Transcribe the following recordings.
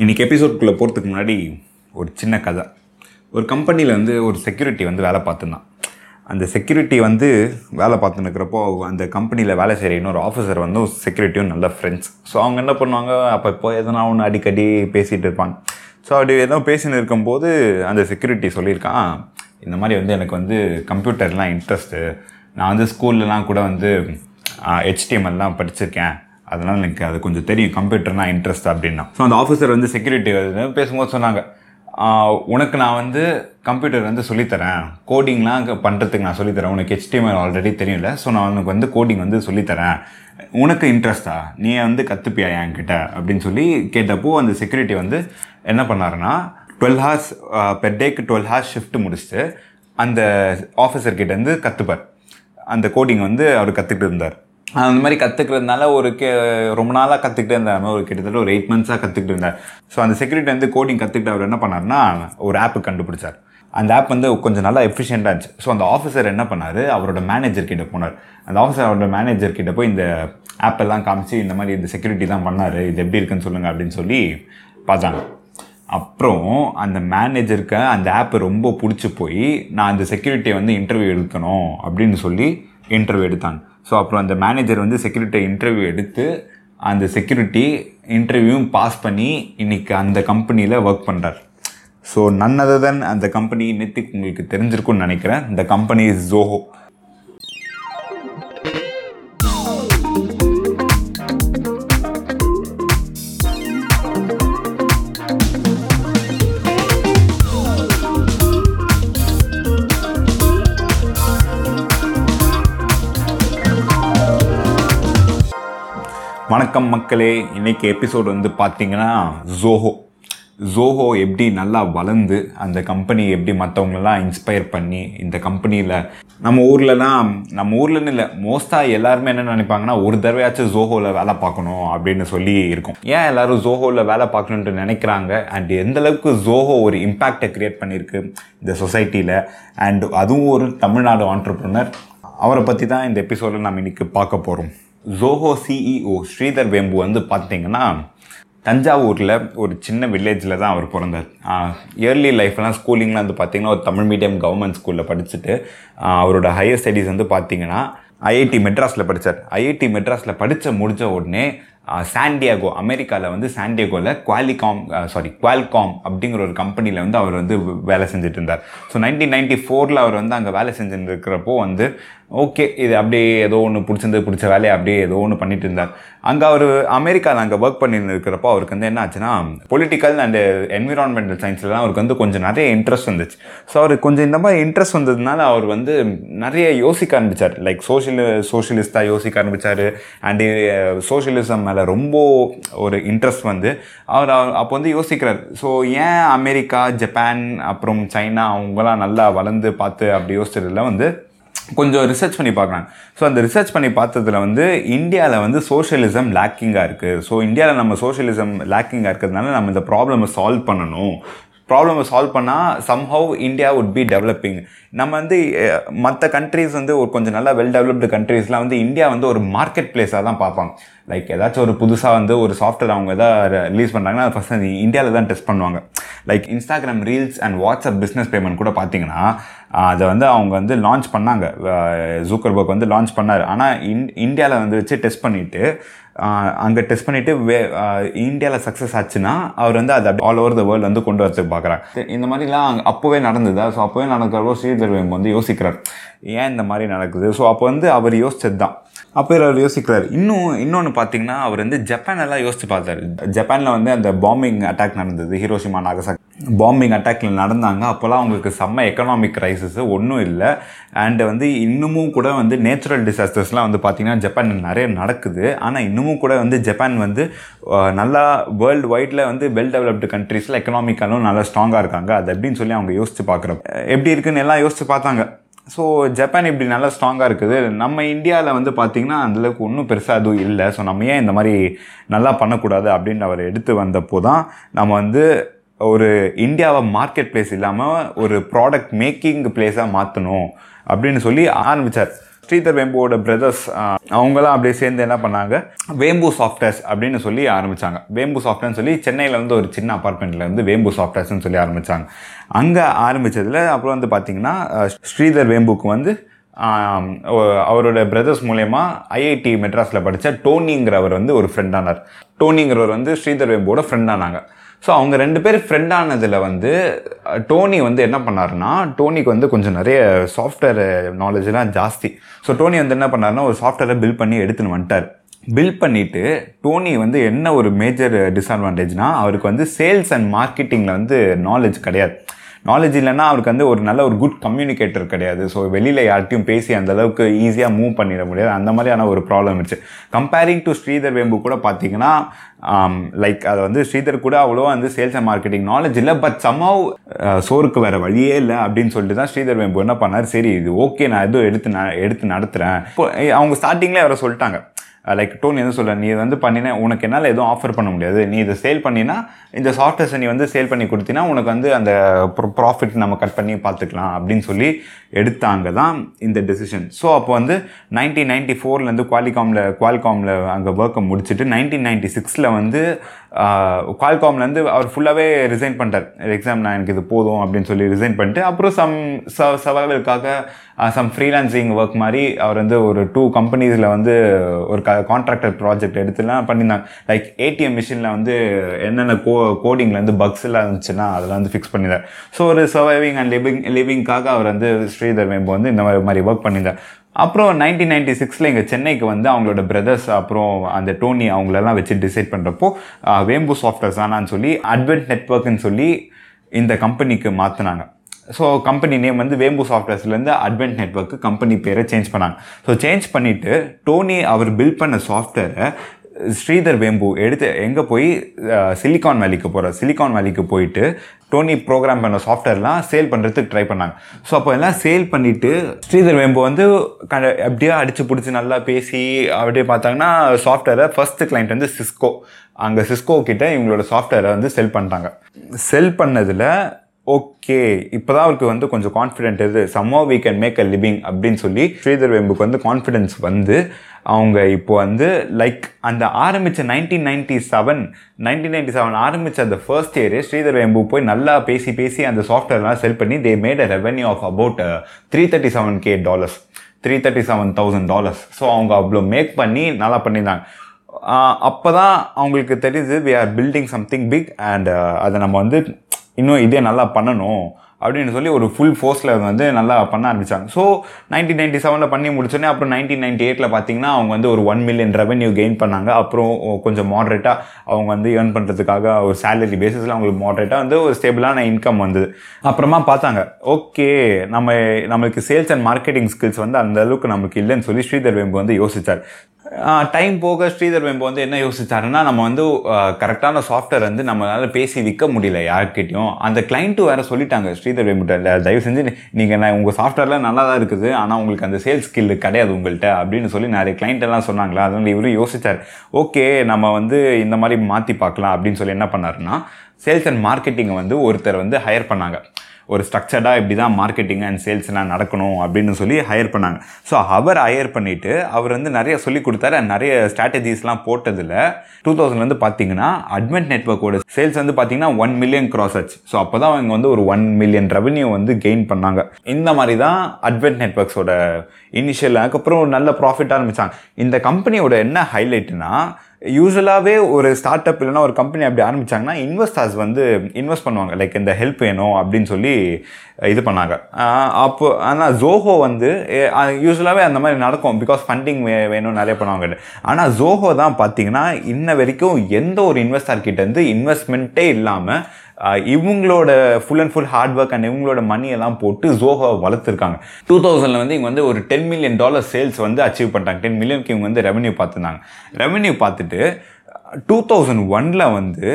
இன்றைக்கி எபிசோட்குள்ளே போகிறதுக்கு முன்னாடி ஒரு சின்ன கதை. ஒரு கம்பெனியில் வந்து ஒரு செக்யூரிட்டி வந்து வேலை பார்த்துருந்தான் அந்த செக்யூரிட்டி வந்து வேலை பார்த்துன்னு இருக்கிறப்போ அந்த கம்பெனியில் வேலை செய்கிற இன்னொரு ஆஃபீஸர் வந்து செக்யூரிட்டியும் நல்ல ஃப்ரெண்ட்ஸ் ஸோ அவங்க என்ன பண்ணுவாங்க? அப்போ இப்போ எதனா ஒன்று அடிக்கடி பேசிகிட்டு இருப்பாங்க. ஸோ அப்படி ஏதோ பேசின்னு இருக்கும்போது அந்த செக்யூரிட்டி சொல்லியிருக்கான் இந்த மாதிரி வந்து எனக்கு வந்து கம்ப்யூட்டர்லாம் இன்ட்ரெஸ்ட்டு நான் வந்து ஸ்கூல்லலாம் கூட வந்து ஹெச்டிஎம்எல்லாம் படிச்சிருக்கேன். அதனால் எனக்கு அது கொஞ்சம் தெரியும் கம்ப்யூட்டர்னா இன்ட்ரெஸ்ட் அப்படின்னா. ஸோ அந்த ஆஃபீஸர் வந்து செக்யூரிட்டி பேசும்போது சொன்னாங்க உனக்கு நான் வந்து கம்ப்யூட்டர் வந்து சொல்லித்தரேன். கோடிங்லாம் பண்ணுறதுக்கு நான் சொல்லித்தரேன். உனக்கு ஹெச்டிஎம்எல் ஆல்ரெடி தெரியல ஸோ நான் உனக்கு வந்து கோடிங் வந்து சொல்லித்தரேன். உனக்கு இன்ட்ரெஸ்டா நீ வந்து கற்றுப்பியா என்கிட்ட? அப்படின்னு சொல்லி கேட்டப்போ அந்த செக்யூரிட்டி வந்து என்ன பண்ணாருன்னா டுவெல் ஹார்ஸ் பெர் டேக்கு டுவெல் ஹார்ஸ் ஷிஃப்ட் முடிச்சுட்டு அந்த ஆஃபீஸர் கிட்டேருந்து கற்றுப்பார் அந்த கோடிங் வந்து அவர் கற்றுக்கிட்டு இருந்தார். அந்த மாதிரி கற்றுக்கிறதுனால ஒரு கே ரொம்ப நாளாக கற்றுக்கிட்டே இருந்தார். ஒரு கிட்டத்தட்ட ஒரு எயிட் மந்த்ஸாக கற்றுக்கிட்டு இருந்தார். ஸோ அந்த செக்யூரிட்டி வந்து கோடிங் கற்றுக்கிட்டு அவர் என்ன பண்ணார்னா ஒரு ஆப்பு கண்டுபிடிச்சார். அந்த ஆப் வந்து கொஞ்சம் நல்லா எஃபிஷியண்டாக இருந்துச்சு. ஸோ அந்த ஆஃபீஸர் என்ன பண்ணார்? அவரோட மேனேஜர் கிட்ட போனார். அந்த ஆஃபீஸர் அவரோட மேனேஜர் கிட்ட போய் இந்த ஆப்பெல்லாம் காமிச்சு இந்த மாதிரி இந்த செக்யூரிட்டி தான் பண்ணார். இது எப்படி இருக்குன்னு சொல்லுங்கள் அப்படின்னு சொல்லி பார்த்தாங்க. அப்புறம் அந்த மேனேஜருக்கு அந்த ஆப் ரொம்ப பிடிச்சி போய் நான் அந்த செக்யூரிட்டியை வந்து இன்டர்வியூ எடுக்கணும் அப்படின்னு சொல்லி இன்டர்வியூ எடுத்தாங்க. ஸோ அப்புறம் அந்த மேனேஜர் வந்து செக்யூரிட்டியை இன்டர்வியூ எடுத்து அந்த செக்யூரிட்டி இன்டர்வியூவும் பாஸ் பண்ணி இன்றைக்கி அந்த கம்பெனியில் ஒர்க் பண்ணுறார் ஸோ நன் அதர் அந்த கம்பெனி நித்திக் உங்களுக்கு தெரிஞ்சிருக்கும்னு நினைக்கிறேன். இந்த கம்பெனி இஸ் ஜோஹோ வணக்கம் மக்களே. இன்னைக்கு எபிசோடு வந்து பார்த்தீங்கன்னா ஜோஹோ ஜோஹோ எப்படி நல்லா வளர்ந்து அந்த கம்பெனி எப்படி மற்றவங்களெல்லாம் இன்ஸ்பயர் பண்ணி இந்த கம்பெனியில் நம்ம ஊர்லலாம் நம்ம ஊர்லன்னு இல்லை மோஸ்ட்டாக எல்லாருமே என்ன நினைப்பாங்கன்னா ஒரு தடவையாச்சும் ஜோஹோவில் வேலை பார்க்கணும் அப்படின்னு சொல்லி இருக்கும். ஏன் எல்லோரும் ஜோஹோவில் வேலை பார்க்கணுன்ட்டு நினைக்கிறாங்க? அண்ட் எந்த அளவுக்கு ஜோஹோ ஒரு இம்பேக்டை கிரியேட் பண்ணியிருக்கு இந்த சொசைட்டியில் அண்ட் அதுவும் ஒரு தமிழ்நாடு ஆண்டர்ப்ரனர் அவரை பற்றி தான் இந்த எபிசோடில் நம்ம இன்றைக்கி பார்க்க போகிறோம் ஜோஹோ சிஇஓ ஸ்ரீதர் வேம்பு வந்து பார்த்தீங்கன்னா தஞ்சாவூரில் ஒரு சின்ன வில்லேஜில் தான் அவர் பிறந்தார். இயர்லி லைஃப்லாம் ஸ்கூலிங்லாம் வந்து பார்த்தீங்கன்னா ஒரு தமிழ் மீடியம் கவர்மெண்ட் ஸ்கூலில் படிச்சுட்டு அவரோட ஹையர் ஸ்டடீஸ் வந்து பார்த்திங்கன்னா ஐஐடி மெட்ராஸில் படித்தார் ஐஐடி மெட்ராஸில் படித்த முடித்த உடனே சாண்டியாகோ அமெரிக்காவில் வந்து சாண்டியாகோவில் குவாலிகாம் சாரி குவால்காம் அப்படிங்கிற ஒரு கம்பெனியில் வந்து அவர் வந்து வேலை செஞ்சுட்டு இருந்தார் ஸோ நைன்டீன் நைன்டி ஃபோரில் அவர் வந்து அங்கே வேலை செஞ்சுட்டு இருக்கிறப்போ வந்து ஓகே இது அப்படியே ஏதோ ஒன்று பிடிச்சிருந்து பிடிச்ச வேலையை அப்படியே ஏதோ ஒன்று பண்ணிட்டு இருந்தார் அங்கே அவர் அமெரிக்காவில் அங்கே ஒர்க் பண்ணிட்டு இருக்கிறப்போ அவருக்கு வந்து என்ன ஆச்சுன்னா பொலிட்டிக்கல் அண்ட் என்விரான்மெண்டல் சயின்ஸ்லாம் அவருக்கு வந்து கொஞ்சம் நிறைய இன்ட்ரெஸ்ட் வந்துச்சு. ஸோ அவருக்கு கொஞ்சம் இந்த மாதிரி இன்ட்ரெஸ்ட் வந்ததுனால அவர் வந்து நிறைய யோசிக்க ஆரம்பித்தார் லைக் சோஷியல் சோஷியலிஸ்டாக யோசிக்க ஆரம்பித்தார் அண்டு சோஷியலிசம் மேலே ரொம்ப ஒரு இன்ட்ரெஸ்ட் வந்து அவர் அவர் அப்போ வந்து யோசிக்கிறார். ஸோ ஏன் அமெரிக்கா ஜப்பான் அப்புறம் சைனா அவங்களாம் நல்லா வளர்ந்து பார்த்து அப்படி யோசிச்சதில் வந்து கொஞ்சம் ரிசர்ச் பண்ணி பார்க்குறாங்க. ஸோ அந்த ரிசர்ச் பண்ணி பார்த்ததுல வந்து இந்தியாவில் வந்து சோஷியலிசம் லேக்கிங்காக இருக்குது ஸோ இந்தியாவில் நம்ம சோஷியலிசம் லேக்கிங்காக இருக்கிறதுனால நம்ம இந்த ப்ராப்ளமை சால்வ் பண்ணணும். ப்ராப்ளமை சால்வ் பண்ணால் somehow India would be developing நம்ம வந்து மற்ற கண்ட்ரீஸ் வந்து ஒரு கொஞ்சம் நல்லா வெல் டெவலப்டு கண்ட்ரீஸ்லாம் வந்து இந்தியா வந்து ஒரு மார்க்கெட் பிளேஸாக தான் பார்ப்பாங்க. லைக் ஏதாச்சும் ஒரு புதுசாக வந்து ஒரு சாஃப்ட்வேர் அவங்க எதாவது ரிலீஸ் பண்ணுறாங்கன்னா அது ஃபஸ்ட் இந்தியாவில் தான் டெஸ்ட் பண்ணுவாங்க. Like Instagram reels and WhatsApp business payment கூட பார்த்தீங்கன்னா அதை வந்து அவங்க வந்து லான்ச் பண்ணாங்க. ஜூக்கர்பர்க் வந்து லான்ச் பண்ணார். ஆனால் இன் இந்தியாவில் வந்து வச்சு டெஸ்ட் பண்ணிவிட்டு அங்கே டெஸ்ட் பண்ணிவிட்டு வே இந்தியாவில் சக்ஸஸ் ஆச்சுன்னா அவர் வந்து அதை ஆல் ஓவர் த வேர்ல்டு வந்து கொண்டு வரத்துக்கு பார்க்குறாங்க இந்த மாதிரிலாம் அங்கே அப்போவே நடந்ததா? ஸோ அப்போவே நடக்கிறப்போ ஸ்ரீதர் வந்து யோசிக்கிறார். ஏன் இந்த மாதிரி நடக்குது? ஸோ அப்போ வந்து அவர் யோசிச்சது தான் அப்போ அவர் யோசிக்கிறார். இன்னும் இன்னொன்று பார்த்தீங்கன்னா அவர் வந்து ஜப்பான் எல்லாம் யோசிச்சு ஜப்பானில் வந்து அந்த பாம்பிங் அட்டாக் நடந்தது ஹீரோஷிமா நாகசாக். பாம்பிங் அட்டாக்ல நடந்தாங்க. அப்போல்லாம் அவங்களுக்கு செம்ம எக்கனாமிக் க்ரைசிஸ் ஒன்றும் இல்லை. அண்டு வந்து இன்னமும் கூட வந்து நேச்சுரல் டிசாஸ்டர்ஸ்லாம் வந்து பார்த்திங்கன்னா ஜப்பான் நிறைய நடக்குது. ஆனால் இன்னமும் கூட வந்து ஜப்பான் வந்து நல்லா வேர்ல்டு வைடில் வந்து வெல் டெவலப்டு கண்ட்ரீஸில் எக்கனாமிக்காலும் நல்லா ஸ்ட்ராங்காக இருக்காங்க. அது எப்படின்னு சொல்லி அவங்க யோசித்து பார்க்குறோம் எப்படி இருக்குன்னு எல்லாம் யோசித்து பார்த்தாங்க. ஸோ ஜப்பான் இப்படி நல்லா ஸ்ட்ராங்காக இருக்குது. நம்ம இந்தியாவில் வந்து பார்த்திங்கன்னா அந்தளவுக்கு ஒன்றும் பெருசாக எதுவும் இல்லை. ஸோ நம்ம ஏன் இந்த மாதிரி நல்லா பண்ணக்கூடாது அப்படின்னு அவர் எடுத்து வந்தப்போ தான் நம்ம வந்து ஒரு இந்தியாவை மார்க்கெட் பிளேஸ் இல்லாமல் ஒரு ப்ராடக்ட் மேக்கிங் பிளேஸாக மாற்றணும் அப்படின்னு சொல்லி ஆரம்பித்தார் ஸ்ரீதர் வேம்புவோட பிரதர்ஸ் அவங்களாம் அப்படியே சேர்ந்து என்ன பண்ணாங்க? வேம்பு சாஃப்ட்வேர்ஸ் அப்படின்னு சொல்லி ஆரம்பித்தாங்க வேம்பு சாஃப்ட்வேர்னு சொல்லி சென்னையில் வந்து ஒரு சின்ன அப்பார்ட்மெண்ட்டில் வேம்பு சாஃப்ட்வேர்ஸ்னு சொல்லி ஆரம்பிச்சாங்க. அங்கே ஆரம்பித்ததில் அப்புறம் வந்து பார்த்திங்கன்னா ஸ்ரீதர் வேம்புக்கு வந்து அவரோட பிரதர்ஸ் மூலயமா ஐஐடி மெட்ராஸில் படித்த டோனிங்கிறவர் வந்து ஒரு ஃப்ரெண்டானார் டோனிங்கிறவர் வந்து ஸ்ரீதர் வேம்புவோட ஃப்ரெண்டானாங்க ஸோ அவங்க ரெண்டு பேர் ஃப்ரெண்ட் ஆனதில் வந்து டோனி வந்து என்ன பண்ணாருன்னா டோனிக்கு வந்து கொஞ்சம் நிறைய சாஃப்ட்வேர் நாலேஜ்லாம் ஜாஸ்தி. ஸோ டோனி வந்து என்ன பண்ணாருன்னா ஒரு சாஃப்ட்வேரை பில் பண்ணி எடுத்துன்னு வந்துட்டார். பில் பண்ணிவிட்டு டோனி வந்து என்ன ஒரு மேஜர் டிஸ்அட்வான்டேஜ்னால் அவருக்கு வந்து சேல்ஸ் அண்ட் மார்க்கெட்டிங்கில் வந்து நாலேஜ் கிடையாது. நாலேஜ் இல்லைன்னா அவருக்கு வந்து ஒரு நல்ல ஒரு குட் கம்யூனிகேட்டர் கிடையாது. ஸோ வெளியில் யார்ட்டையும் பேசி அந்த அளவுக்கு ஈஸியாக மூவ் பண்ணிட முடியாது. அந்த மாதிரியான ஒரு ப்ராப்ளம் இருந்துச்சு கம்பேரிங் டு ஸ்ரீதர் வேம்பு கூட பார்த்தீங்கன்னா லைக் um, அதை வந்து ஸ்ரீதர் கூட அவ்வளோ வந்து சேல்ஸ் அண்ட் மார்க்கெட்டிங் நாலேஜ் இல்லை பட் சம்ஹவ் சோருக்கு வேறு வழியே இல்லை அப்படின்னு சொல்லிட்டு தான் ஸ்ரீதர் வேம்பு என்ன பண்ணார்? சரி இது ஓகே நான் எதுவும் எடுத்து ந எடுத்து நடத்துகிறேன் இப்போ அவங்க ஸ்டார்டிங்கில் அவரை சொல்லிட்டாங்க. லைக் டோன் எதுவும் சொல்ல நீ வந்து பண்ணினா உனக்கு என்னால் எதுவும் ஆஃபர் பண்ண முடியாது. நீ இதை சேல் பண்ணினா இந்த சாஃப்ட்வேர்ஸை நீ வந்து சேல் பண்ணி கொடுத்தினா உனக்கு வந்து அந்த ப்ராஃபிட் நம்ம கட் பண்ணி பார்த்துக்கலாம் அப்படின்னு சொல்லி எடுத்தாங்க தான் இந்த டெசிஷன் ஸோ அப்போ வந்து நைன்டீன் நைன்ட்டி ஃபோர்லேருந்து குவாலிகாமில் குவாலிகாமில் அங்கே ஒர்க்கை முடிச்சுட்டு நைன்டீன் நைன்ட்டி சிக்ஸில் வந்து குவால்காம்லேருந்து அவர் ஃபுல்லாகவே ரிசைன் பண்ணிட்டார். எக்ஸாம் நான் எனக்கு இது போதும் அப்படின்னு சொல்லி ரிசைன் பண்ணிட்டு அப்புறம் சம் ச சவால்களுக்காக சம் ஃப்ரீலான்சிங் ஒர்க் மாதிரி அவர் வந்து ஒரு டூ கம்பெனிஸில் வந்து ஒரு க கான்ட்ராக்டர் ப்ராஜெக்ட் எடுத்துலாம் பண்ணியிருந்தாங்க. லைக் ஏடிஎம் மிஷினில் வந்து என்னென்ன கோ கோடிங்கில் வந்து பக்ஸ் எல்லாம் இருந்துச்சுன்னா அதெல்லாம் வந்து ஃபிக்ஸ் பண்ணியிருந்தார். ஸோ ஒரு சர்வைவிங் அண்ட் லிவிங் லிவிங்காக அவர் வந்து ஸ்ரீதர் வேம்பு வந்து இந்த மாதிரி மாதிரி ஒர்க் பண்ணியிருந்தார். அப்புறம் நைன்டீன் நைன்டி சிக்ஸில் இங்கே சென்னைக்கு வந்து அவங்களோட பிரதர்ஸ் அப்புறம் அந்த டோனி அவங்களெல்லாம் வச்சு டிசைட் பண்ணுறப்போ வேம்பு சாஃப்ட்வேர்ஸ் ஆனான்னு சொல்லி அட்வென்ட் நெட்ஒர்க்குன்னு சொல்லி இந்த கம்பெனிக்கு மாற்றினாங்க ஸோ கம்பெனி நேம் வந்து வேம்பு சாஃப்ட்வேர்ஸ்லேருந்து அட்வென்ட் நெட்ஒர்க்கு கம்பெனி பேரை சேஞ்ச் பண்ணாங்க. ஸோ சேஞ்ச் பண்ணிவிட்டு டோனி அவர் பில்ட் பண்ண சாஃப்ட்வேரை ஸ்ரீதர் வேம்பு எடுத்து எங்கே போய் சிலிகான் வேலிக்கு போகிறார் சிலிகான் வேலிக்கு போயிட்டு டோனி ப்ரோக்ராம் பண்ண சாஃப்ட்வேர்லாம் சேல் பண்ணுறதுக்கு ட்ரை பண்ணாங்க. ஸோ அப்போ எல்லாம் சேல் பண்ணிவிட்டு ஸ்ரீதர் வேம்பு வந்து க அப்படியே அடித்து பிடிச்சி நல்லா பேசி அப்படியே பார்த்தாங்கன்னா சாஃப்ட்வேரை ஃபர்ஸ்ட் கிளைண்ட் வந்து சிஸ்கோ அங்கே சிஸ்கோ கிட்ட இவங்களோட சாஃப்ட்வேரை வந்து செல் பண்ணிட்டாங்க. செல் பண்ணதில் ஓகே இப்போதான் அவருக்கு வந்து கொஞ்சம் கான்ஃபிடென்ட் இது. சம்மோ we can make a living அப்படின்னு சொல்லி ஸ்ரீதர் வேம்புக்கு வந்து கான்ஃபிடென்ஸ் வந்து அவங்க இப்போ வந்து லைக் அந்த ஆரம்பித்த nineteen ninety seven nineteen ninety seven ஆரம்பித்த அந்த ஃபர்ஸ்ட் இயரே ஸ்ரீதர் வேம்பு போய் நல்லா பேசி பேசி அந்த சாஃப்ட்வேர்லாம் செல் பண்ணி they made a revenue of about three thirty seven K dollars three thirty seven thousand dollars so அவங்க அவ்வளோ மேக் பண்ணி நல்லா பண்ணியிருந்தாங்க. அப்போ தான் அவங்களுக்கு தெரியுது we are building something big and அதை நம்ம வந்து இன்னும் இதே நல்லா பண்ணணும் அப்படின்னு சொல்லி ஒரு ஃபுல் ஃபோர்ஸில் வந்து நல்லா பண்ண ஆரம்பித்தாங்க ஸோ நைன்டீன் நைன்டி செவனில் பண்ணி முடிச்சோன்னே அப்புறம் நைன்டீன் நைன்டி எயிட்டில் பார்த்தீங்கன்னா அவங்க வந்து ஒரு ஒன் மில்லியன் ரெவன்யூ கெயின் பண்ணாங்க. அப்புறம் கொஞ்சம் மாட்ரேட்டாக அவங்க வந்து ஏர்ன் பண்ணுறதுக்காக ஒரு சேலரி பேசிஸில் அவங்களுக்கு மாட்ரேட்டாக வந்து ஒரு ஸ்டேபிளான இன்கம் வந்தது. அப்புறமா பார்த்தாங்க ஓகே நம்ம நம்மளுக்கு சேல்ஸ் அண்ட் மார்க்கெட்டிங் ஸ்கில்ஸ் வந்து அந்த அளவுக்கு நமக்கு இல்லைன்னு சொல்லி ஸ்ரீதர் வேம்பு வந்து யோசித்தார் டைம் போக ஸ்ரீதர் வெம்பு வந்து என்ன யோசித்தாருன்னா நம்ம வந்து கரெக்டான சாஃப்ட்வேர் வந்து நம்மளால் பேசி விற்க முடியல யார்கிட்டையும். அந்த கிளைண்ட்டு வேறு சொல்லிட்டாங்க ஸ்ரீதர் வெம்புட்ட தயவு செஞ்சு நீங்கள் நான் உங்கள் சாஃப்ட்வேர்லாம் நல்லா தான் இருக்குது ஆனால் உங்களுக்கு அந்த சேல்ஸ் ஸ்கில் கிடையாது உங்கள்கிட்ட அப்படின்னு சொல்லி நிறைய கிளைண்ட் எல்லாம் சொன்னாங்களா அதனால் இவரும் யோசித்தார் ஓகே நம்ம வந்து இந்த மாதிரி மாற்றி பார்க்கலாம் அப்படின்னு சொல்லி என்ன பண்ணாருன்னா சேல்ஸ் அண்ட் மார்க்கெட்டிங்கை வந்து ஒருத்தர் வந்து ஹையர் பண்ணாங்க. ஒரு ஸ்ட்ரக்சர்டாக இப்படி தான் மார்க்கெட்டிங் அண்ட் சேல்ஸ்லாம் நடக்கணும் அப்படின்னு சொல்லி ஹையர் பண்ணாங்க. ஸோ அவர் ஹையர் பண்ணிவிட்டு அவர் வந்து நிறைய சொல்லி கொடுத்தாரு. நிறைய ஸ்ட்ராட்டஜிஸ்லாம் போட்டதில் டூ தௌசண்ட்லேருந்து பார்த்தீங்கன்னா அட்மெண்ட் நெட்ஒர்க்கோட சேல்ஸ் வந்து பார்த்தீங்கன்னா ஒன் மில்லியன் கிராஸ் ஆச்சு. ஸோ அப்போ தான் அவங்க வந்து ஒரு ஒன் மில்லியன் ரெவன்யூ வந்து கெயின் பண்ணாங்க. இந்த மாதிரி தான் அட்வென்ட் நெட்ஒர்க்ஸோட இனிஷியல் அதுக்கப்புறம் ஒரு நல்ல ப்ராஃபிட் ஆரம்பித்தாங்க இந்த கம்பெனியோட என்ன ஹைலைட்னா யூஸ்வலாகவே ஒரு ஸ்டார்ட் அப் இல்லைனா ஒரு கம்பெனி அப்படி ஆரம்பித்தாங்கன்னா இன்வெஸ்டர்ஸ் வந்து இன்வெஸ்ட் பண்ணுவாங்க. லைக் இந்த ஹெல்ப் வேணும் அப்படின்னு சொல்லி இது பண்ணாங்க. அப்போ ஆனால் ஜோஹோ வந்து யூஸ்வலாகவே அந்த மாதிரி நடக்கும். பிகாஸ் ஃபண்டிங் வே வேணும் நிறைய பண்ணுவாங்க. ஆனால் ஜோஹோ தான் பார்த்தீங்கன்னா இன்ன வரைக்கும் எந்த ஒரு இன்வெஸ்டர் கிட்டேருந்து இன்வெஸ்ட்மெண்ட்டே இல்லாமல் இவங்களோட full and full hard work and இவங்களோட மணி எல்லாம் போட்டு ஜோஹோ வளர்த்துருக்காங்க. டூ தௌசண்டில் வந்து இவங்க வந்து ஒரு டென் மில்லியன் டாலர் சேல்ஸ் வந்து அச்சீவ் பண்ணிட்டாங்க. டென் மில்லியனுக்கு இவங்க வந்து ரெவன்யூ பார்த்துருந்தாங்க. ரெவன்யூ பார்த்துட்டு டூ தௌசண்ட் ஒனில் வந்து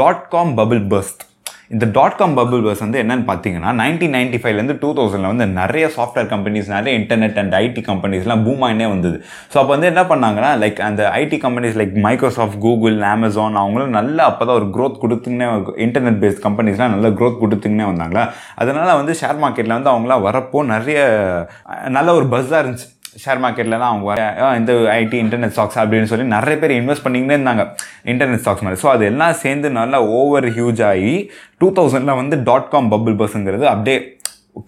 டாட் காம் பபிள் பர்ஸ்ட் இந்த டாட் காம் பபுள் பஸ் வந்து என்னன்னு பார்த்தீங்கன்னா நைன்டீன் நைன்டி ஃபைவ்லேருந்து டூ தௌசண்டில் வந்து நிறைய சாஃப்ட்வேர் கம்பெனிஸ் நிறைய இன்டர்நெட் அண்ட் ஐடி கம்பெனிஸ்லாம் பூமாயினே வந்தது. ஸோ அப்போ வந்து என்ன பண்ணாங்கன்னா லைக் அந்த IT companies like Microsoft Google Amazon அவங்களும் நல்லா அப்போ தான் ஒரு க்ரோத் கொடுத்துங்கன்னே இன்டர்நெட் பேஸ்ட் கம்பெனிஸ்லாம் நல்ல க்ரோத் கொடுத்துங்கன்னே வந்தாங்களா? அதனால் வந்து ஷேர் மார்க்கெட்டில் வந்து அவங்களாம் வரப்போ நிறைய நல்ல ஒரு பஸ்ஸாக இருந்துச்சு. ஷேர் மார்க்கெட்டில் தான் அவங்க "ஆ, இந்த ஐடி இன்டர்நெட் ஸ்டாக்ஸ் அப்படின்னு சொல்லி நிறைய பேர் இன்வெஸ்ட் பண்ணிங்கன்னே இருந்தாங்க. இன்டர்நெட் ஸ்டாக்ஸ் மாதிரி. ஸோ அது எல்லாம் சேர்ந்து நல்லா ஓவர் ஹியூஜ் ஆகி டூ தௌசண்டில் வந்து டாட் காம் பபுள் பஸ்ஸுங்கிறது அப்படியே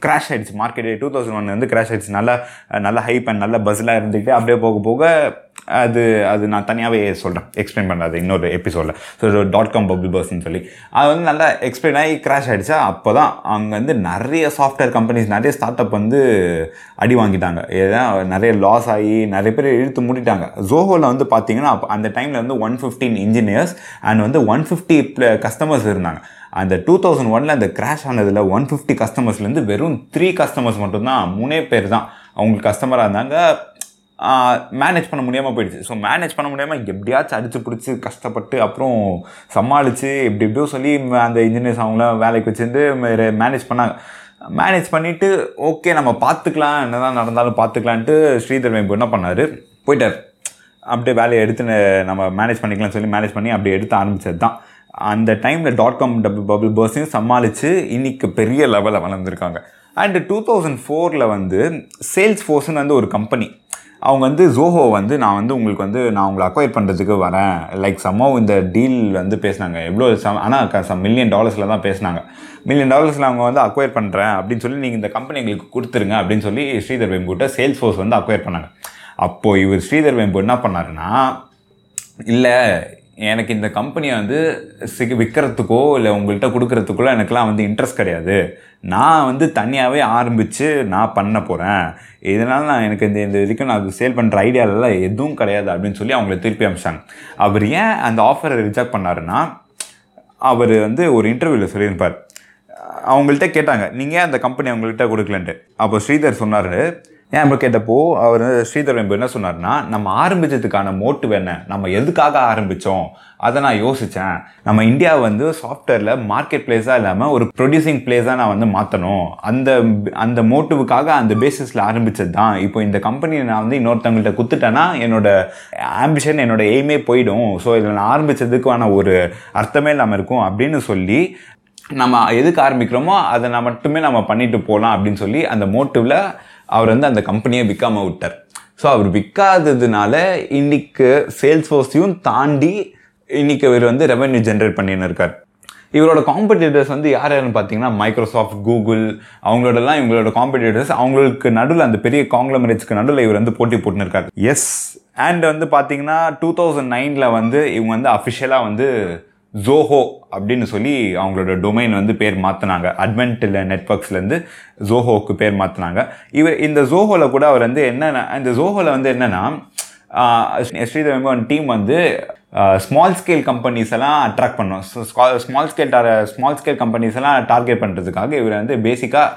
கிராஷ் ஆகிடுச்சு மார்க்கெட் டூ தௌசண்ட் ஒன் வந்து கிராஷ் ஆகிடுச்சு நல்லா நல்ல ஹைப் அண்ட் நல்ல பஸ்ஸில் இருந்துக்கிட்டு அப்படியே போக போக அது அது நான் தனியாகவே சொல்கிறேன் எக்ஸ்பிளைன் பண்ணாது இன்னொரு எபிசோடில் ஸோ டாட் காம் பபிள் பர்ஸ்ன்னு சொல்லி. அது வந்து நல்லா எக்ஸ்பிளைன் ஆகி கிராஷ் ஆகிடுச்சா அப்போ தான் அங்கே வந்து நிறைய சாஃப்ட்வேர் கம்பெனிஸ் நிறைய ஸ்டார்ட் அப் வந்து அடி வாங்கிட்டாங்க. ஏதாவது நிறைய லாஸ் ஆகி நிறைய பேர் இழுத்து மூடிட்டாங்க. ஜோஹோவில் வந்து பார்த்தீங்கன்னா அப்போ அந்த டைமில் வந்து ஒன் ஃபிஃப்டீன் இன்ஜினியர்ஸ் அண்ட் வந்து ஒன் ஃபிஃப்டி கஸ்டமர்ஸ் இருந்தாங்க. அந்த டூ தௌசண்ட் ஒனில் அந்த கிராஷ் ஆனதில் ஒன் ஃபிஃப்டி கஸ்டமர்ஸ்லேருந்து வெறும் த்ரீ கஸ்டமர்ஸ் மட்டும்தான் மூணே பேர் தான். அவங்களுக்கு கஸ்டமராக இருந்தாங்க. மேனேஜ் பண்ண முடியாமல் போயிடுச்சு. ஸோ மேனேஜ் பண்ண முடியாமல் எப்படியாச்சும் அடிச்சு பிடிச்சி கஷ்டப்பட்டு அப்புறம் சமாளித்து எப்படி எப்படியோ சொல்லி அந்த இன்ஜினியர்ஸ் அவங்களாம் வேலைக்கு வச்சுருந்து மேனேஜ் பண்ணாங்க. மேனேஜ் பண்ணிவிட்டு ஓகே நம்ம பார்த்துக்கலாம் என்னதான் நடந்தாலும் பார்த்துக்கலான்ட்டு ஸ்ரீதர் வெம்பு என்ன பண்ணார்? போயிட்டார். அப்படியே வேலையை எடுத்து நம்ம மேனேஜ் பண்ணிக்கலாம்னு சொல்லி மேனேஜ் பண்ணி அப்படியே எடுத்து ஆரம்பித்தது தான் அந்த டைமில் டாட் காம் டபுள் பபுள் பர்ஸையும் சமாளித்து இன்னைக்கு பெரிய லெவலில் வளர்ந்துருக்காங்க. அண்டு டூ தௌசண்ட் ஃபோரில் வந்து சேல்ஸ் ஃபோர்ஸ்னு வந்து ஒரு கம்பெனி அவங்க வந்து ஜோஹோ வந்து நான் வந்து உங்களுக்கு வந்து நான் உங்களை அக்வயர் பண்ணுறதுக்கு வரேன். லைக் சம்மவ் இந்த டீல் வந்து பேசினாங்க. எவ்வளோ சம் ஆனால் சம் மில்லியன் டாலர்ஸில் தான் பேசினாங்க. மில்லியன் டாலர்ஸில் அவங்க வந்து அக்வயர் பண்ணுறேன் அப்படின்னு சொல்லி நீங்கள் இந்த கம்பெனி எங்களுக்கு கொடுத்துருங்க அப்படின்னு சொல்லி ஸ்ரீதர் வெம்புட்ட சேல்ஸ் ஃபோர்ஸ் வந்து அக்வயர் பண்ணாங்க. அப்போது இவர் ஸ்ரீதர் வெம்பு என்ன பண்ணாருன்னா இல்லை எனக்கு இந்த கம்பெனியை வந்து சிக் விற்கிறதுக்கோ இல்லை உங்கள்கிட்ட கொடுக்கறதுக்கோ எனக்குலாம் வந்து இன்ட்ரெஸ்ட் கிடையாது. நான் வந்து தனியாகவே ஆரம்பித்து நான் பண்ண போகிறேன் இதனால் நான் எனக்கு இந்த இந்த இதுக்கும் நான் சேல் பண்ணுற ஐடியாலெலாம் எதுவும் கிடையாது அப்படின்னு சொல்லி அவங்கள திருப்பி அமிச்சாங்க. அவர் ஏன் அந்த ஆஃபரை ரிஜெக்ட் பண்ணாருன்னா அவர் வந்து ஒரு இன்டர்வியூவில் சொல்லியிருப்பார். அவங்கள்ட்ட கேட்டாங்க நீங்கள் ஏன் அந்த கம்பெனி அவங்கள்ட்ட கொடுக்கலன்ட்டு? அப்போ ஸ்ரீதர் சொன்னார் ஏன் இப்போ கேட்டப்போ அவர் ஸ்ரீதர் வெம்பு என்ன சொன்னார்னா நம்ம ஆரம்பிச்சதுக்கான மோட்டிவ் என்ன? நம்ம எதுக்காக ஆரம்பித்தோம் அதை நான் யோசித்தேன் நம்ம இந்தியா வந்து சாஃப்ட்வேரில் மார்க்கெட் பிளேஸாக இல்லாமல் ஒரு ப்ரொடியூசிங் பிளேஸாக நான் வந்து மாற்றணும் அந்த அந்த மோட்டிவுக்காக அந்த பேசிஸில் ஆரம்பித்தது தான் இப்போ இந்த கம்பெனியை நான் வந்து இன்னொருத்தவங்கள்ட்ட குத்துட்டேன்னா என்னோட ஆம்பிஷன் என்னோட எய்மே போயிடும். ஸோ இதில் நான் ஆரம்பித்ததுக்கான ஒரு அர்த்தமே இல்லாமல் இருக்கும் அப்படின்னு சொல்லி நம்ம எதுக்கு ஆரம்பிக்கிறோமோ அதை நான் மட்டுமே நம்ம பண்ணிட்டு போகலாம் அப்படின்னு சொல்லி அந்த மோட்டிவில் அவர் வந்து அந்த கம்பெனியை விற்காம விட்டார். ஸோ அவர் விற்காததுனால இன்னைக்கு சேல்ஸ் ஃபோர்ஸையும் தாண்டி இன்னைக்கு இவர் வந்து ரெவென்யூ ஜென்ரேட் பண்ணின்னு இருக்கார். இவரோட காம்படிட்டர்ஸ் வந்து யார் யாருன்னு பார்த்தீங்கன்னா மைக்ரோசாஃப்ட் கூகுள் அவங்களோடலாம் இவங்களோட காம்படிட்டர்ஸ் அவங்களுக்கு நடுவில் அந்த பெரிய காங்கிளமரேட்ஸ்க்கு நடுவில் இவர் வந்து போட்டி போட்டுன்னு இருக்கார். எஸ் அண்ட் வந்து பார்த்தீங்கன்னா டூ தௌசண்ட் நைனில் வந்து இவங்க வந்து அஃபிஷியலாக வந்து ஜோஹோ அப்படின்னு சொல்லி அவங்களோட டொமைன் வந்து பேர் மாற்றினாங்க அட்வென்ட் நெட்ஒர்க்ஸ்லேருந்து ஜோஹோவுக்கு பேர் மாற்றினாங்க இவர் இந்த ஜோஹோவில் கூட அவர் வந்து என்னென்ன இந்த ஜோஹோவில் வந்து என்னென்னா ஸ்ரீதவன் டீம் வந்து ஸ்மால் ஸ்கேல் கம்பெனிஸ் எல்லாம் அட்ராக்ட் பண்ணோம். Small scale small scale companies எல்லாம் டார்கெட் பண்ணுறதுக்காக இவர் வந்து பேசிக்காக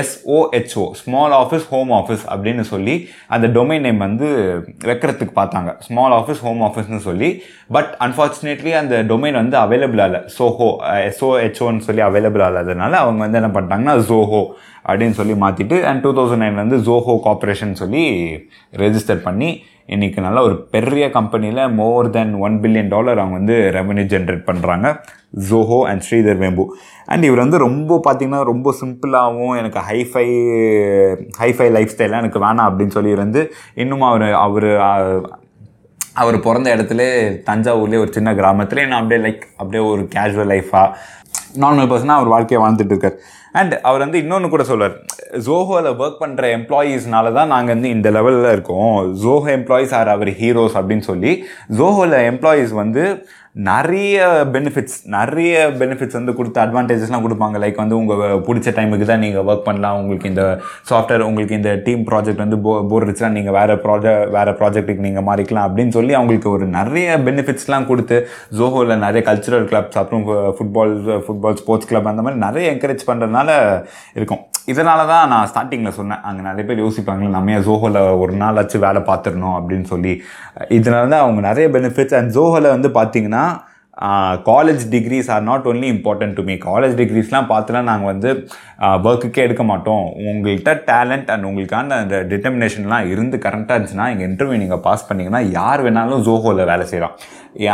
SOHO small office home office அப்படின்னு சொல்லி அந்த டொமைன் நேம் வந்து வைக்கிறதுக்கு பார்த்தாங்க. ஸ்மால் ஆஃபீஸ் ஹோம் ஆஃபீஸ்னு சொல்லி. பட் அன்ஃபார்ச்சுனேட்லி அந்த டொமைன் வந்து அவைலபிள் ஆகல. சோஹோ எஸ்ஓஹெச்ஓன்னு சொல்லி அவைலபிள் ஆகாததுனால அவங்க வந்து என்ன பண்ணிட்டாங்கன்னா ஜோஹோ அப்படின்னு சொல்லி மாற்றிட்டு அண்ட் டூ தௌசண்ட் நைன்லேருந்து ஜோஹோ கார்பரேஷன் சொல்லி ரெஜிஸ்டர் பண்ணி இன்றைக்கி நல்ல ஒரு பெரிய கம்பெனியில் more than one billion dollar அவங்க வந்து ரெவன்யூ ஜென்ரேட் பண்ணுறாங்க ஜோஹோ அண்ட் ஸ்ரீதர் வேம்பு அண்ட் இவர் வந்து ரொம்ப பார்த்திங்கன்னா ரொம்ப சிம்பிளாகவும் எனக்கு ஹைஃபை ஹைஃபை லைஃப் ஸ்டைலாம் எனக்கு வேணாம் அப்படின்னு சொல்லி இருந்து இன்னும் அவர் அவர் அவர் பிறந்த இடத்துல தஞ்சாவூர்லேயே ஒரு சின்ன கிராமத்தில் நான் அப்படியே லைக் அப்படியே ஒரு கேஷுவல் லைஃபாக நார்மல் பர்சனாக அவர் வாழ்க்கையை வாழ்ந்துட்டு இருக்கார் அண்ட் அவர் வந்து இன்னொன்று கூட சொல்வார் ஜோஹோவில் ஒர்க் பண்ணுற எம்ப்ளாயீஸ்னால தான் நாங்கள் வந்து இந்த லெவலில் இருக்கோம். Zoho employees are our heroes அப்படின்னு சொல்லி ஜோஹோவில் எம்ப்ளாயீஸ் வந்து நிறைய பெனிஃபிட்ஸ் நிறைய பெனிஃபிட்ஸ் வந்து கொடுத்து அட்வான்டேஜஸ்லாம் கொடுப்பாங்க. லைக் வந்து உங்கள் பிடிச்ச டைமுக்கு தான் நீங்கள் ஒர்க் பண்ணலாம். உங்களுக்கு இந்த சாஃப்ட்வேர் உங்களுக்கு இந்த டீம் ப்ராஜெக்ட் வந்து போ போர் அடிச்சுனா நீங்கள் வேறு ப்ராஜெக்ட் வேறு ப்ராஜெக்ட்டுக்கு நீங்கள் மாறிக்கலாம் அப்படின்னு சொல்லி அவங்களுக்கு ஒரு நிறைய பெனிஃபிட்ஸ்லாம் கொடுத்து ஜோஹோவில் நிறைய கல்ச்சுரல் கிளப்ஸ் அப்புறம் ஃபுட்பால் ஃபுட்பால் ஸ்போர்ட்ஸ் கிளப் அந்த மாதிரி நிறைய என்கரேஜ் பண்ணுறதுனால இருக்கும். இதனால தான் நான் ஸ்டார்டிங்கில் சொன்னேன். அங்கே நிறைய பேர் யோசிப்பாங்களே நம்ம ஏன் ஜோஹோவில் ஒரு நாளாச்சும் வேலை பார்த்துடணும் அப்படின்னு சொல்லி. இதனால தான் அவங்க நிறைய பெனிஃபிட்ஸ் அண்ட் ஜோஹோவில் வந்து பார்த்தீங்கன்னா college degrees are not only important to me college டிகிரிஸ்லாம் பார்த்துலாம் நாங்கள் வந்து ஒர்க்குக்கே எடுக்க மாட்டோம். உங்கள்கிட்ட டேலண்ட் அண்ட் உங்களுக்கான அந்த டிட்டர்மினேஷன்லாம் இருந்து கரெக்டாக இருந்துச்சுன்னா எங்கள் இன்டர்வியூ நீங்கள் பாஸ் பண்ணிங்கன்னா யார் வேணாலும் ஜோஹோவில் வேலை செய்யலாம்.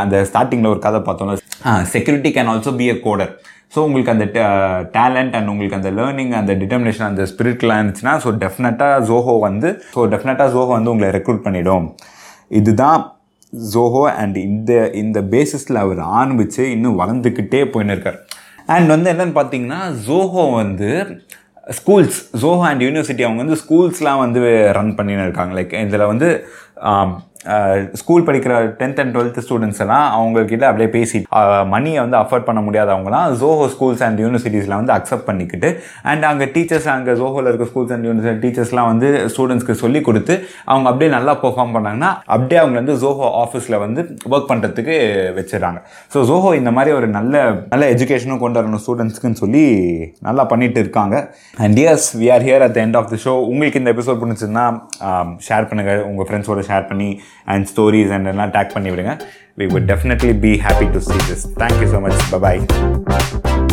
அந்த ஸ்டார்டிங்கில் ஒரு கதை பார்த்தோம்னா security can also be a coder so உங்களுக்கு அந்த uh, டேலண்ட் அண்ட் உங்களுக்கு அந்த லேர்னிங் அந்த டிட்டர்மினேஷன் அந்த ஸ்பிரிட்லாம் இருந்துச்சுன்னா ஸோ டெஃபினட்டாக ஜோஹோ வந்து ஸோ டெஃபினட்டாக ஜோஹோ வந்து உங்களை ரெக்ரூட் பண்ணிவிடும் இதுதான் ஜோஹோ அண்ட் இந்த இந்த பேசிஸில் அவர் ஆரம்பித்து இன்னும் வளர்ந்துக்கிட்டே போயின்னு இருக்கார் அண்ட் வந்து என்னென்னு பார்த்தீங்கன்னா ஜோஹோ வந்து ஸ்கூல்ஸ் ஜோஹோ அண்ட் யூனிவர்சிட்டி அவங்க வந்து ஸ்கூல்ஸ்லாம் வந்து ரன் பண்ணின்னு இருக்காங்க. லைக் இதில் வந்து um, ஸ்கூல் படிக்கிற டென்த் அண்ட் டுவெல்த் ஸ்டூடெண்ட்ஸ் எல்லாம் அவங்கக்கிட்ட அப்படியே பேசி மணியை வந்து அஃபோர்ட் பண்ண முடியாதவங்களாம் ஜோஹோ ஸ்கூல்ஸ் அண்ட் யூனிவர்சிட்டிஸில் வந்து அக்செப்ட் பண்ணிக்கிட்டு அண்ட் அங்கே டீச்சர்ஸ் அங்கே ஜோஹோவில் இருக்க ஸ்கூல்ஸ் அண்ட் யூனிவர்சிட்டி டீச்சர்ஸ்லாம் வந்து ஸ்டூடெண்ட்ஸ்க்கு சொல்லி கொடுத்து அவங்க அப்படியே நல்லா பெர்ஃபார்ம் பண்ணாங்கன்னா அப்படியே அவங்க வந்து ஜோஹோ ஆஃபீஸில் வந்து ஒர்க் பண்ணுறதுக்கு வச்சிடறாங்க. ஸோ ஜோஹோ இந்த மாதிரி ஒரு நல்ல நல்ல எஜுகேஷனும் கொண்டு வரணும் ஸ்டூடெண்ட்ஸ்க்குன்னு சொல்லி நல்லா பண்ணிட்டு இருக்காங்க. And years we are here at the end of the show உங்களுக்கு இந்த எபிசோட் பிடிச்சிருந்தா ஷேர் பண்ணுங்கள் உங்கள் ஃப்ரெண்ட்ஸோட ஷேர் பண்ணி அண்ட் ஸ்டோரிஸ் அண்ட் எல்லாம் டேக் பண்ணி விடுங்க we would definitely be happy to see this thank you so much bye bye